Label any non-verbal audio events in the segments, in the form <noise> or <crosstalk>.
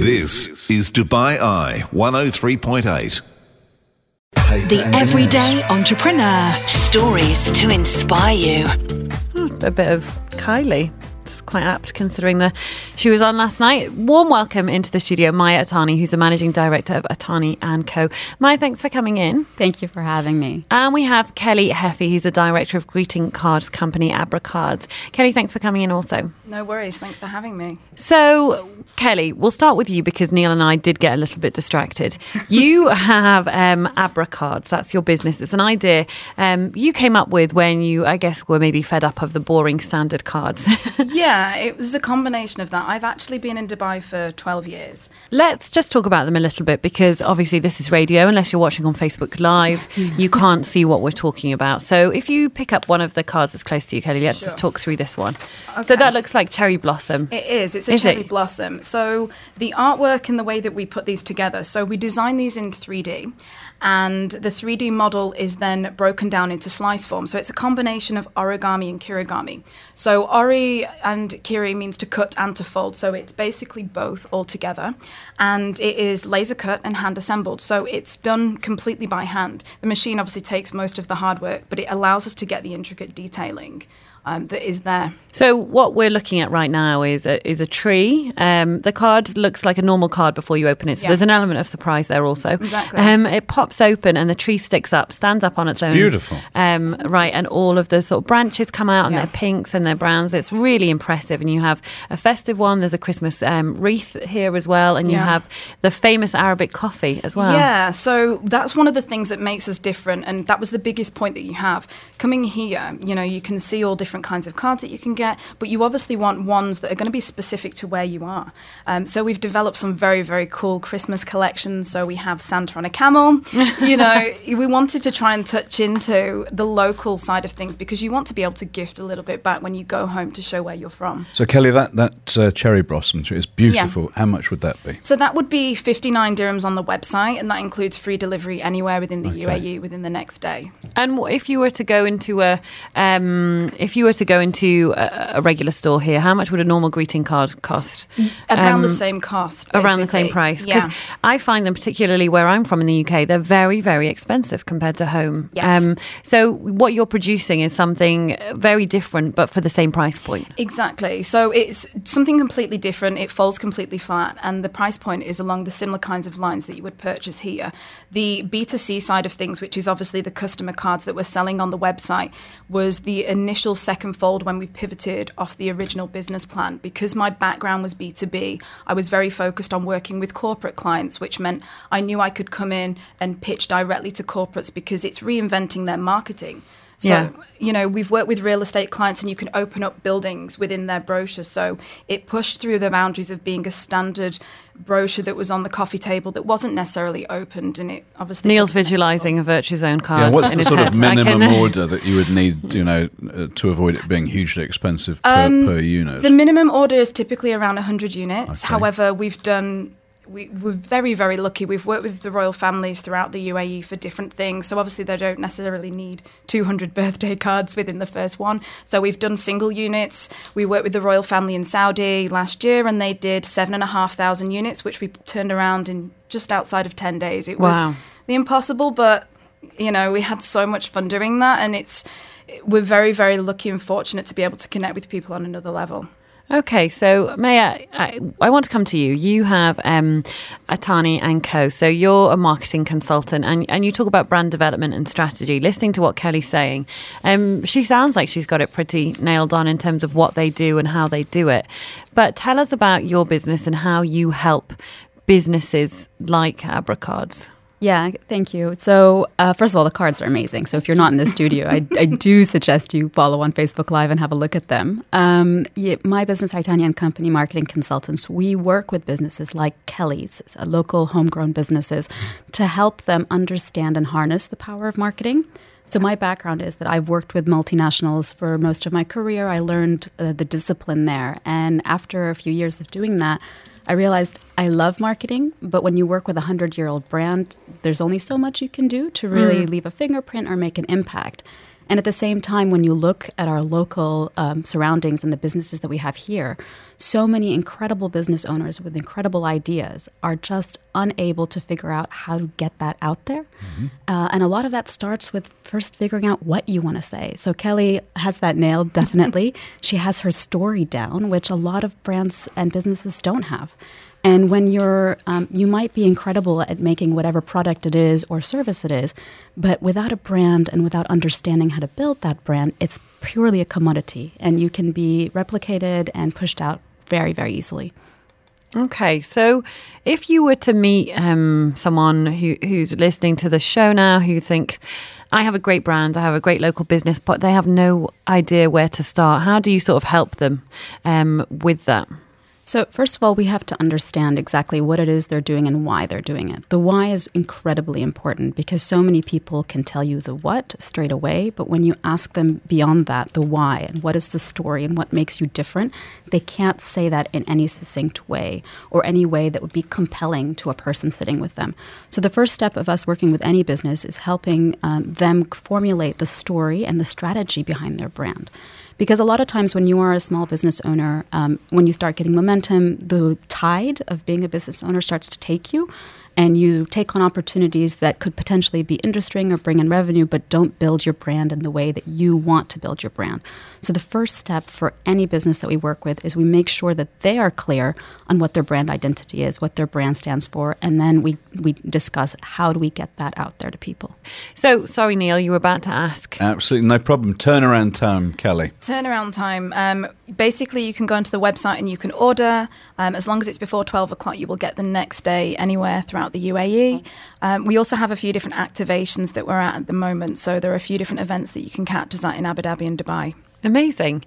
This is Dubai Eye 103.8. The Everyday Entrepreneur. Stories to inspire you. Hmm, a bit of Kylie. It's quite apt considering the she was on last night. Warm welcome into the studio, Maya Itani, who's the managing director of Itani and Co. Maya, thanks for coming in. Thank you for having me. And we have Kelly Heffy, who's the director of greeting cards company Abra Cards. Kelly, thanks for coming in also. No worries. Thanks for having me. So, Kelly, we'll start with you because Neil and I did get a little bit distracted. <laughs> You have um, Abra Cards. That's your business. It's an idea um, you came up with when you, I guess, were maybe fed up of the boring standard cards. Yeah, it was a combination of that. I've actually been in Dubai for 12 years. Let's just talk about them a little bit because obviously this is radio. Unless you're watching on Facebook Live, <laughs> you can't see what we're talking about. So if you pick up one of the cards that's close to you, Kelly, let's just talk through this one. So that looks like cherry blossom. It is. It's a Is cherry it? blossom. So the artwork and the way that we put these together. So we design these in 3D, and the 3D model is then broken down into slice form. So it's a combination of origami and kirigami. So ori and kiri means to cut and to fold. So it's basically both all together, and it is laser cut and hand assembled. So it's done completely by hand. The machine obviously takes most of the hard work, but it allows us to get the intricate detailing. Um, that is there. So what we're looking at right now is a, is a tree. Um, the card looks like a normal card before you open it. So Yeah. there's an element of surprise there also. Exactly. Um, it pops open and the tree sticks up, stands up on its own. beautiful. Um, right, and all of the sort of branches come out and Yeah. they're pinks and they're browns. It's really impressive. And you have a festive one. There's a Christmas um, wreath here as well, and you Yeah. have the famous Arabic coffee as well. Yeah, so that's one of the things that makes us different, and that was the biggest point that you have. Coming here, you know, you can see all different kinds of cards that you can get, but you obviously want ones that are going to be specific to where you are. Um, so we've developed some very, very cool Christmas collections. So we have Santa on a camel. <laughs> you know, we wanted to try and touch into the local side of things because you want to be able to gift a little bit back when you go home to show where you're from. So, Kelly, that, that uh, cherry blossom tree is beautiful. How much would that be? So that would be 59 dirhams on the website, and that includes free delivery anywhere within the Okay. UAE within the next day. And wh- if you were to go into a, um, if you were to go into a, a regular store here, how much would a normal greeting card cost? Around the Um, same cost. around the same price because Yeah. I find them particularly where I'm from in the UK they're very very expensive compared to home Um, Yes. so what you're producing is something very different but for the same price point Exactly. So it's something completely different. It falls completely flat, and the price point is along the similar kinds of lines that you would purchase here. The B2C side of things, which is obviously the customer cards that we're selling on the website, was the initial second fold when we pivoted off the original business plan. Because my background was B2B, I was very focused on working with corporate clients, which meant I knew I could come in and pitch directly to corporates because it's reinventing their marketing. So, Yeah. you know, we've worked with real estate clients and you can open up buildings within their brochure. So it pushed through the boundaries of being a standard brochure that was on the coffee table that wasn't necessarily opened. And it obviously. Neil's took it to the visualizing a Virtuzone card Yeah, what's the sort of head. I can- minimum order that you would need, you know, uh, to avoid it being hugely expensive per, per unit? Um, The minimum order is typically around 100 units. Okay. However, we've done. We, we're very, very lucky. We've worked with the royal families throughout the UAE for different things. So, obviously, they don't necessarily need 200 <laughs> birthday cards within the first one. So, we've done single units. We worked with the royal family in Saudi last year, and they did 7,500 units, which we turned around in just outside of 10 days. It was Wow. the impossible, but, you know, we had so much fun doing that. And it's, we're very, very lucky and fortunate to be able to connect with people on another level. Okay, so Maya, I, I want to come to you. You have um, Itani and Co. So you're a marketing consultant, and and you talk about brand development and strategy. Listening to what Kelly's saying, um, she sounds like she's got it pretty nailed on in terms of what they do and how they do it. But tell us about your business and how you help businesses like Abra Cards. Yeah, thank you. So, uh, first of all, the cards are amazing. So, if you're not in the studio, I, I do <laughs> suggest you follow on Facebook Live and have a look at them. Um, yeah, my business, Itani and Company Marketing Consultants, we work with businesses like Kelly's, local homegrown businesses, to help them understand and harness the power of marketing. So, my background is that I've worked with multinationals for most of my career. I learned uh, the discipline there. And after a few years of doing that, I realized I love marketing, but when you work with a 100 year old brand, there's only so much you can do to really mm. leave a fingerprint or make an impact. And at the same time, when you look at our local um, surroundings and the businesses that we have here, so many incredible business owners with incredible ideas are just unable to figure out how to get that out there. Mm-hmm. Uh, and a lot of that starts with first figuring out what you want to say. So Kelly has that nailed, definitely. <laughs> she has her story down, which a lot of brands and businesses don't have. And when you're, um, you might be incredible at making whatever product it is or service it is, but without a brand and without understanding how to build that brand, it's purely a commodity and you can be replicated and pushed out very, very easily. Okay, so if you were to meet um, someone who, who's listening to the show now who thinks, I have a great brand, I have a great local business, but they have no idea where to start, how do you sort of help them um, with that? So, first of all, we have to understand exactly what it is they're doing and why they're doing it. The why is incredibly important because so many people can tell you the what straight away, but when you ask them beyond that, the why and what is the story and what makes you different, they can't say that in any succinct way or any way that would be compelling to a person sitting with them. So, the first step of us working with any business is helping um, them formulate the story and the strategy behind their brand. Because a lot of times when you are a small business owner, um, when you start getting momentum, the tide of being a business owner starts to take you and you take on opportunities that could potentially be interesting or bring in revenue, but don't build your brand in the way that you want to build your brand. So, the first step for any business that we work with is we make sure that they are clear on what their brand identity is, what their brand stands for, and then we, we discuss how do we get that out there to people. So, sorry, Neil, you were about to ask. Absolutely, no problem. Turnaround time, Kelly. Turnaround time. Um, basically, you can go onto the website and you can order. Um, as long as it's before 12 o'clock, you will get the next day anywhere throughout the UAE. Um, we also have a few different activations that we're at at the moment. So there are a few different events that you can catch us at in Abu Dhabi and Dubai. Amazing.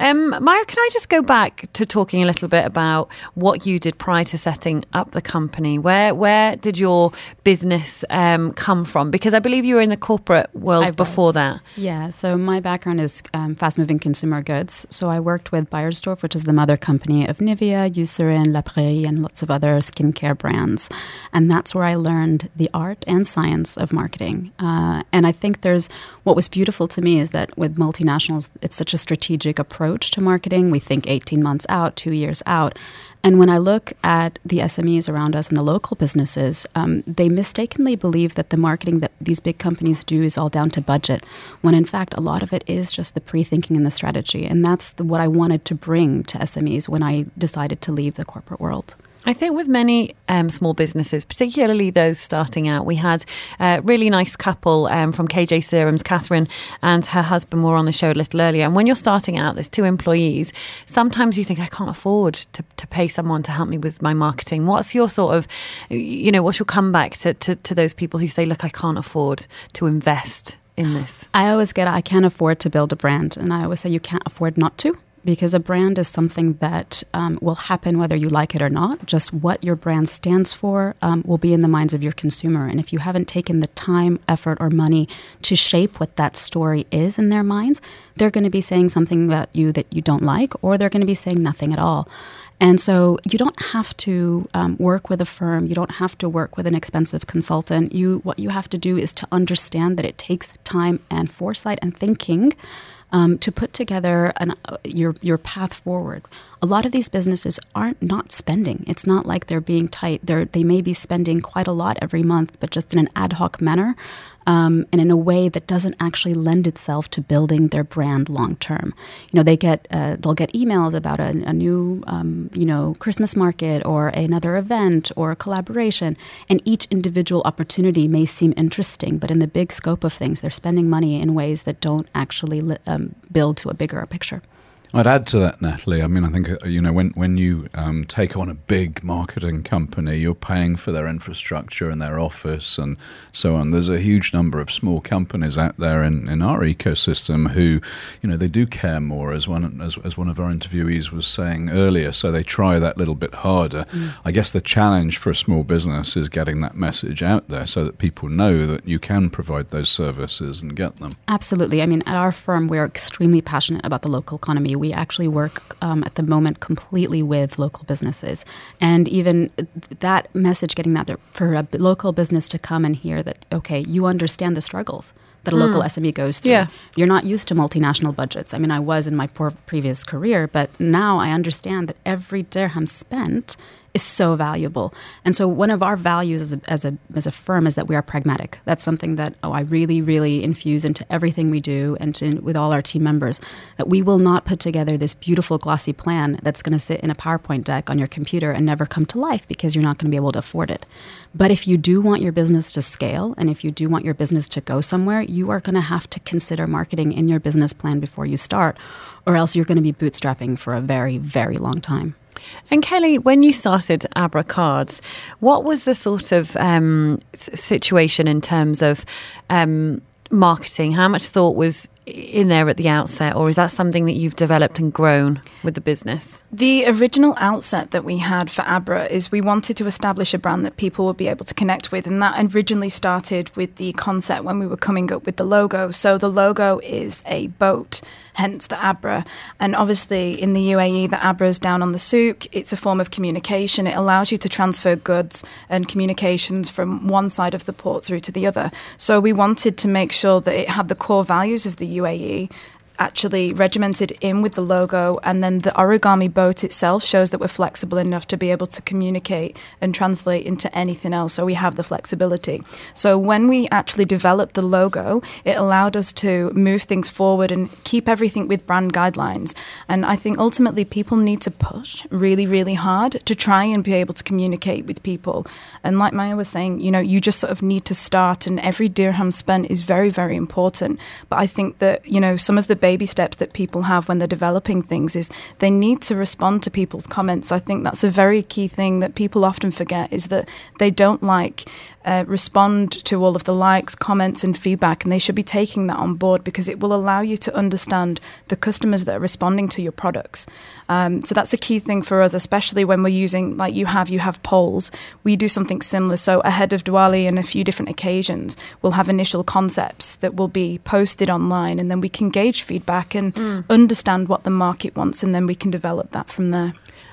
Um, Maya, can I just go back to talking a little bit about what you did prior to setting up the company? Where where did your business um, come from? Because I believe you were in the corporate world before that. Yeah. So my background is um, fast moving consumer goods. So I worked with Beiersdorf, which is the mother company of Nivea, Eucerin, La Prairie, and lots of other skincare brands, and that's where I learned the art and science of marketing. Uh, and I think there's what was beautiful to me is that with multinationals, it's such a strategic approach approach to marketing. We think 18 months out, two years out. And when I look at the SMEs around us and the local businesses, um, they mistakenly believe that the marketing that these big companies do is all down to budget, when in fact, a lot of it is just the pre thinking and the strategy. And that's the, what I wanted to bring to SMEs when I decided to leave the corporate world. I think with many um, small businesses, particularly those starting out, we had a really nice couple um, from KJ Serums, Catherine and her husband were on the show a little earlier. And when you're starting out, there's two employees. Sometimes you think, I can't afford to, to pay someone to help me with my marketing. What's your sort of, you know, what's your comeback to, to, to those people who say, look, I can't afford to invest in this? I always get, I can't afford to build a brand. And I always say, you can't afford not to because a brand is something that um, will happen whether you like it or not. Just what your brand stands for um, will be in the minds of your consumer. And if you haven't taken the time, effort, or money to shape what that story is in their minds, they're going to be saying something about you that you don't like, or they're going to be saying nothing at all. And so you don't have to um, work with a firm. You don't have to work with an expensive consultant. You what you have to do is to understand that it takes time and foresight and thinking um, to put together an, uh, your your path forward. A lot of these businesses aren't not spending. It's not like they're being tight. They're they may be spending quite a lot every month, but just in an ad hoc manner um, and in a way that doesn't actually lend itself to building their brand long term. You know, they get uh, they'll get emails about a, a new um, you know Christmas market or another event or a collaboration, and each individual opportunity may seem interesting, but in the big scope of things, they're spending money in ways that don't actually li- um, build to a bigger picture. I'd add to that, Natalie. I mean, I think you know when when you um, take on a big marketing company, you're paying for their infrastructure and their office and so on. There's a huge number of small companies out there in, in our ecosystem who, you know, they do care more, as one as, as one of our interviewees was saying earlier. So they try that little bit harder. Mm. I guess the challenge for a small business is getting that message out there so that people know that you can provide those services and get them. Absolutely. I mean, at our firm, we're extremely passionate about the local economy we actually work um, at the moment completely with local businesses. And even that message, getting that there, for a local business to come and hear that, okay, you understand the struggles that a local SME goes through. Yeah. You're not used to multinational budgets. I mean, I was in my poor previous career, but now I understand that every dirham spent is so valuable. And so one of our values as a, as a as a firm is that we are pragmatic. That's something that oh I really really infuse into everything we do and to, with all our team members that we will not put together this beautiful glossy plan that's going to sit in a PowerPoint deck on your computer and never come to life because you're not going to be able to afford it. But if you do want your business to scale and if you do want your business to go somewhere, you are going to have to consider marketing in your business plan before you start or else you're going to be bootstrapping for a very very long time. And Kelly, when you started Abra Cards, what was the sort of um, situation in terms of um, marketing? How much thought was in there at the outset, or is that something that you've developed and grown with the business? The original outset that we had for Abra is we wanted to establish a brand that people would be able to connect with, and that originally started with the concept when we were coming up with the logo. So the logo is a boat, hence the Abra, and obviously in the UAE, the Abra is down on the souk. It's a form of communication. It allows you to transfer goods and communications from one side of the port through to the other. So we wanted to make sure that it had the core values of the UAE actually regimented in with the logo and then the origami boat itself shows that we're flexible enough to be able to communicate and translate into anything else so we have the flexibility. So when we actually developed the logo it allowed us to move things forward and keep everything with brand guidelines. And i think ultimately people need to push really really hard to try and be able to communicate with people. And like maya was saying you know you just sort of need to start and every dirham spent is very very important. But i think that you know some of the baby steps that people have when they're developing things is they need to respond to people's comments. I think that's a very key thing that people often forget is that they don't like uh, respond to all of the likes, comments, and feedback, and they should be taking that on board because it will allow you to understand the customers that are responding to your products. Um, so that's a key thing for us, especially when we're using like you have you have polls. We do something similar. So ahead of Diwali and a few different occasions, we'll have initial concepts that will be posted online, and then we can gauge feedback and mm. understand what the market wants, and then we can develop that from there.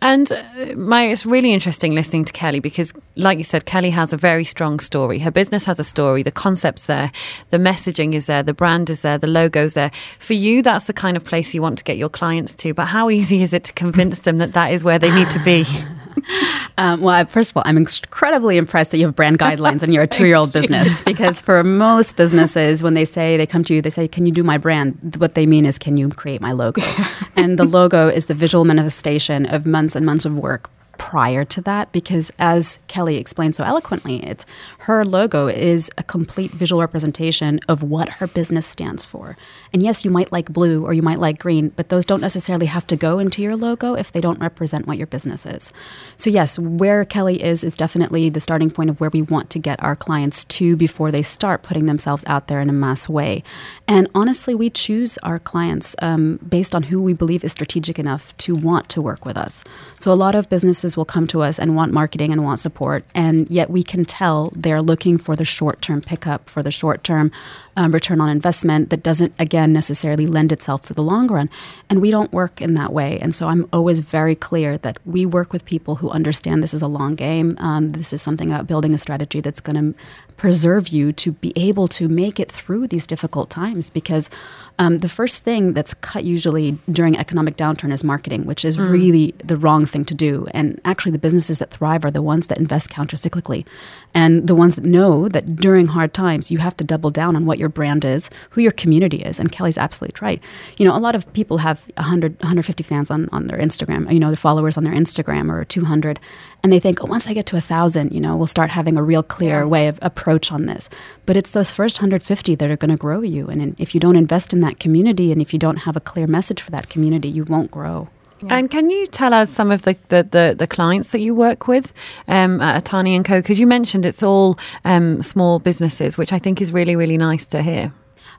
And uh, my, it's really interesting listening to Kelly because, like you said, Kelly has a very strong story. Her business has a story. The concept's there, the messaging is there, the brand is there, the logo's there. For you, that's the kind of place you want to get your clients to. But how <laughs> easy is it to convince them that that is where they need to be? <laughs> Um, well, first of all, I'm incredibly impressed that you have brand guidelines and you're a <laughs> two year old business because for most businesses, when they say they come to you, they say, Can you do my brand? What they mean is, Can you create my logo? and the logo is the visual manifestation of months and months of work prior to that because as Kelly explained so eloquently, it's her logo is a complete visual representation of what her business stands for. And yes, you might like blue or you might like green, but those don't necessarily have to go into your logo if they don't represent what your business is. So yes, where Kelly is is definitely the starting point of where we want to get our clients to before they start putting themselves out there in a mass way. And honestly, we choose our clients um, based on who we believe is strategic enough to want to work with us. So a lot of businesses will come to us and want marketing and want support, and yet we can tell they're looking for the short term pickup, for the short term um, return on investment that doesn't, again, necessarily lend itself for the long run. And we don't work in that way. And so I'm always very clear that we work with people who understand this is a long game. Um, this is something about building a strategy that's going to preserve you to be able to make it through these difficult times because um, the first thing that's cut usually during economic downturn is marketing, which is mm. really the wrong thing to do. And actually, the businesses that thrive are the ones that invest countercyclically and the ones that know that during hard times, you have to double down on what your brand is, who your community is. And Kelly's absolutely right. You know, a lot of people have 100, 150 fans on, on their Instagram, you know, the followers on their Instagram or 200. And they think, oh, once I get to a 1,000, you know, we'll start having a real clear yeah. way of approach on this. But it's those first 150 that are going to grow you. And if you don't invest in that community and if you don't have a clear message for that community, you won't grow. Yeah. And can you tell us some of the, the, the, the clients that you work with um, at Itani and Co? Because you mentioned it's all um, small businesses, which I think is really, really nice to hear.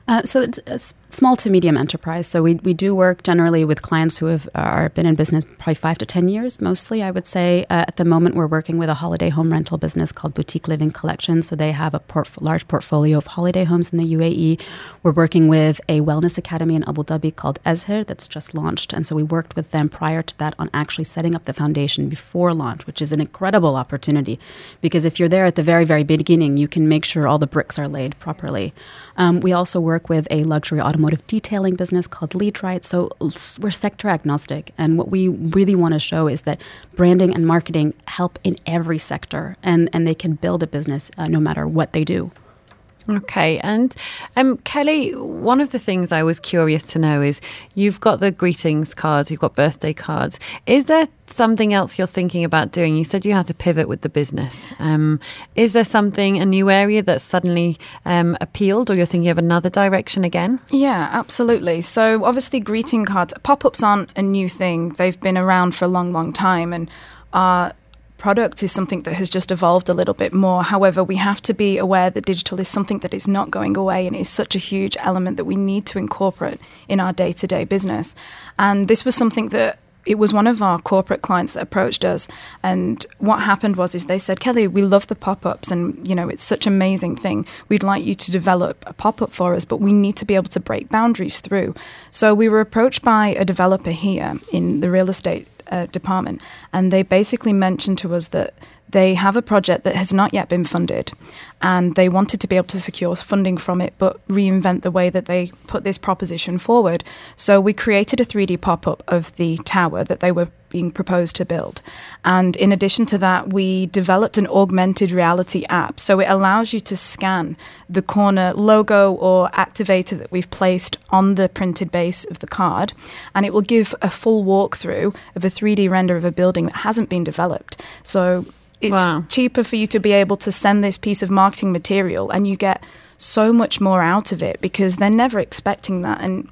Uh, so it's a small to medium enterprise. So we, we do work generally with clients who have are been in business probably five to ten years. Mostly, I would say uh, at the moment we're working with a holiday home rental business called Boutique Living Collection. So they have a large portfolio of holiday homes in the UAE. We're working with a wellness academy in Abu Dhabi called Ezher that's just launched, and so we worked with them prior to that on actually setting up the foundation before launch, which is an incredible opportunity because if you're there at the very very beginning, you can make sure all the bricks are laid properly. Um, we also work with a luxury automotive detailing business called Lead Right. So we're sector agnostic. And what we really want to show is that branding and marketing help in every sector and, and they can build a business uh, no matter what they do. Okay, and um, Kelly, one of the things I was curious to know is you've got the greetings cards, you've got birthday cards. Is there something else you're thinking about doing? You said you had to pivot with the business. Um, is there something, a new area that suddenly um, appealed, or you're thinking of another direction again? Yeah, absolutely. So, obviously, greeting cards, pop ups aren't a new thing, they've been around for a long, long time. And are product is something that has just evolved a little bit more. However, we have to be aware that digital is something that is not going away and is such a huge element that we need to incorporate in our day to day business. And this was something that it was one of our corporate clients that approached us and what happened was is they said kelly we love the pop-ups and you know it's such an amazing thing we'd like you to develop a pop-up for us but we need to be able to break boundaries through so we were approached by a developer here in the real estate uh, department, and they basically mentioned to us that they have a project that has not yet been funded, and they wanted to be able to secure funding from it, but reinvent the way that they put this proposition forward. So we created a 3D pop up of the tower that they were being proposed to build. And in addition to that, we developed an augmented reality app. So it allows you to scan the corner logo or activator that we've placed on the printed base of the card, and it will give a full walkthrough of a 3D render of a building that hasn't been developed. So it's wow. cheaper for you to be able to send this piece of marketing material and you get so much more out of it because they're never expecting that and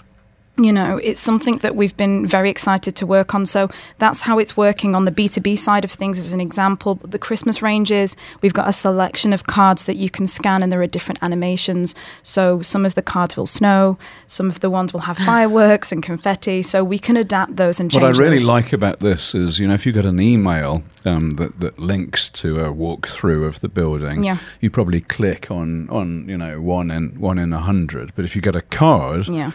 you know, it's something that we've been very excited to work on. So that's how it's working on the B2B side of things, as an example. The Christmas ranges, we've got a selection of cards that you can scan, and there are different animations. So some of the cards will snow, some of the ones will have <laughs> fireworks and confetti. So we can adapt those and change What I really those. like about this is, you know, if you get an email um, that, that links to a walkthrough of the building, yeah. you probably click on, on, you know, one in, one in a hundred. But if you get a card, yeah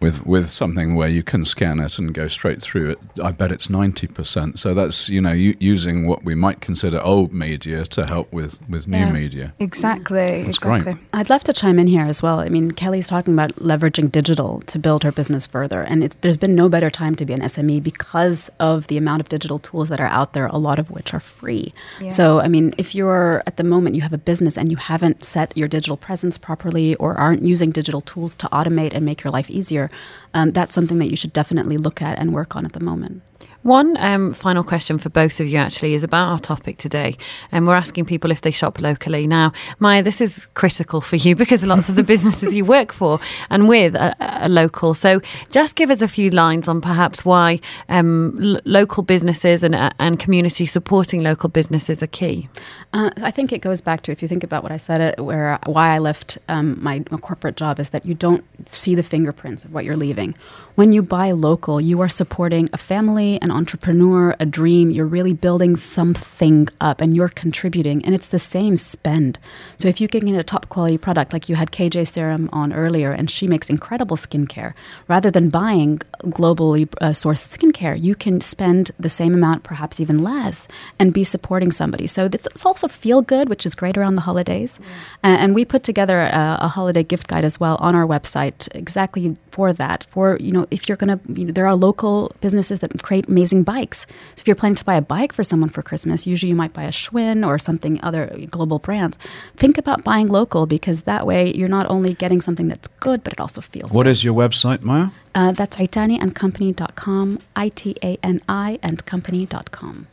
with with something where you can scan it and go straight through it, I bet it's ninety percent. So that's you know u- using what we might consider old media to help with with new yeah, media. Exactly. That's exactly. great. I'd love to chime in here as well. I mean, Kelly's talking about leveraging digital to build her business further, and it, there's been no better time to be an SME because of the amount of digital tools that are out there, a lot of which are free. Yeah. So, I mean, if you're at the moment you have a business and you haven't set your digital presence properly or aren't using digital tools to automate and make your life easier um, that's something that you should definitely look at and work on at the moment. One um, final question for both of you actually is about our topic today. And um, we're asking people if they shop locally. Now, Maya, this is critical for you <laughs> because lots of the businesses you work for and with are, are, local. So just give us a few lines on perhaps why um, l- local businesses and, uh, and community supporting local businesses are key. Uh, I think it goes back to if you think about what I said, uh, where why I left um, my, my corporate job is that you don't see the fingerprints of what you're leaving. When you buy local, you are supporting a family, an entrepreneur, a dream. You're really building something up and you're contributing, and it's the same spend. So if you can get a top quality product, like you had KJ Serum on earlier, and she makes incredible skincare, rather than buying globally uh, sourced skincare, you can spend the same amount, perhaps even less, and be supporting somebody. So it's also feel good, which is great around the holidays. Yeah. and we put together a, a holiday gift guide as well on our website, exactly for that. For you know if you're going to, you know, there are local businesses that create amazing bikes. So if you're planning to buy a bike for someone for Christmas, usually you might buy a Schwinn or something other global brands. Think about buying local because that way you're not only getting something that's good, but it also feels. What good. is your website, Maya? Uh, that's itaniandcompany.com, I T A N I and company.com.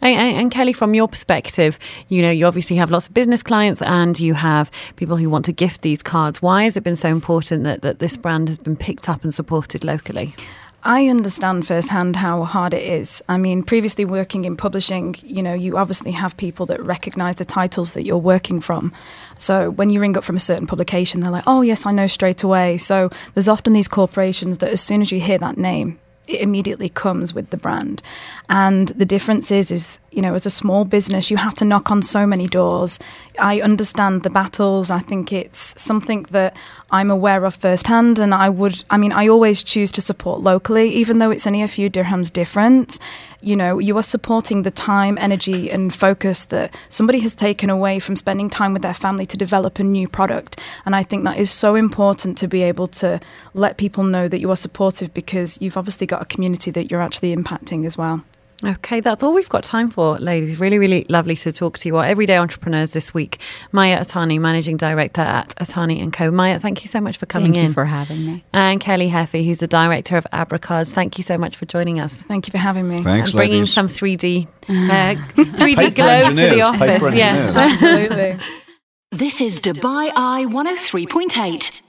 And, and, Kelly, from your perspective, you know, you obviously have lots of business clients and you have people who want to gift these cards. Why has it been so important that, that this brand has been picked up and supported locally? I understand firsthand how hard it is. I mean, previously working in publishing, you know, you obviously have people that recognize the titles that you're working from. So when you ring up from a certain publication, they're like, oh, yes, I know straight away. So there's often these corporations that as soon as you hear that name, it immediately comes with the brand. And the difference is, is you know, as a small business, you have to knock on so many doors. I understand the battles. I think it's something that I'm aware of firsthand. And I would, I mean, I always choose to support locally, even though it's only a few dirhams different. You know, you are supporting the time, energy, and focus that somebody has taken away from spending time with their family to develop a new product. And I think that is so important to be able to let people know that you are supportive because you've obviously got a community that you're actually impacting as well. Okay, that's all we've got time for, ladies. Really, really lovely to talk to you, our everyday entrepreneurs this week. Maya Itani, Managing Director at Itani and Co. Maya, thank you so much for coming thank in. for having me. And Kelly Heffy, who's the Director of Abra Cards. Thank you so much for joining us. Thank you for having me. Thanks, and bringing ladies. some 3D, uh, <laughs> 3D glow to the office. paper Yes. Absolutely. This is Dubai Eye 103.8.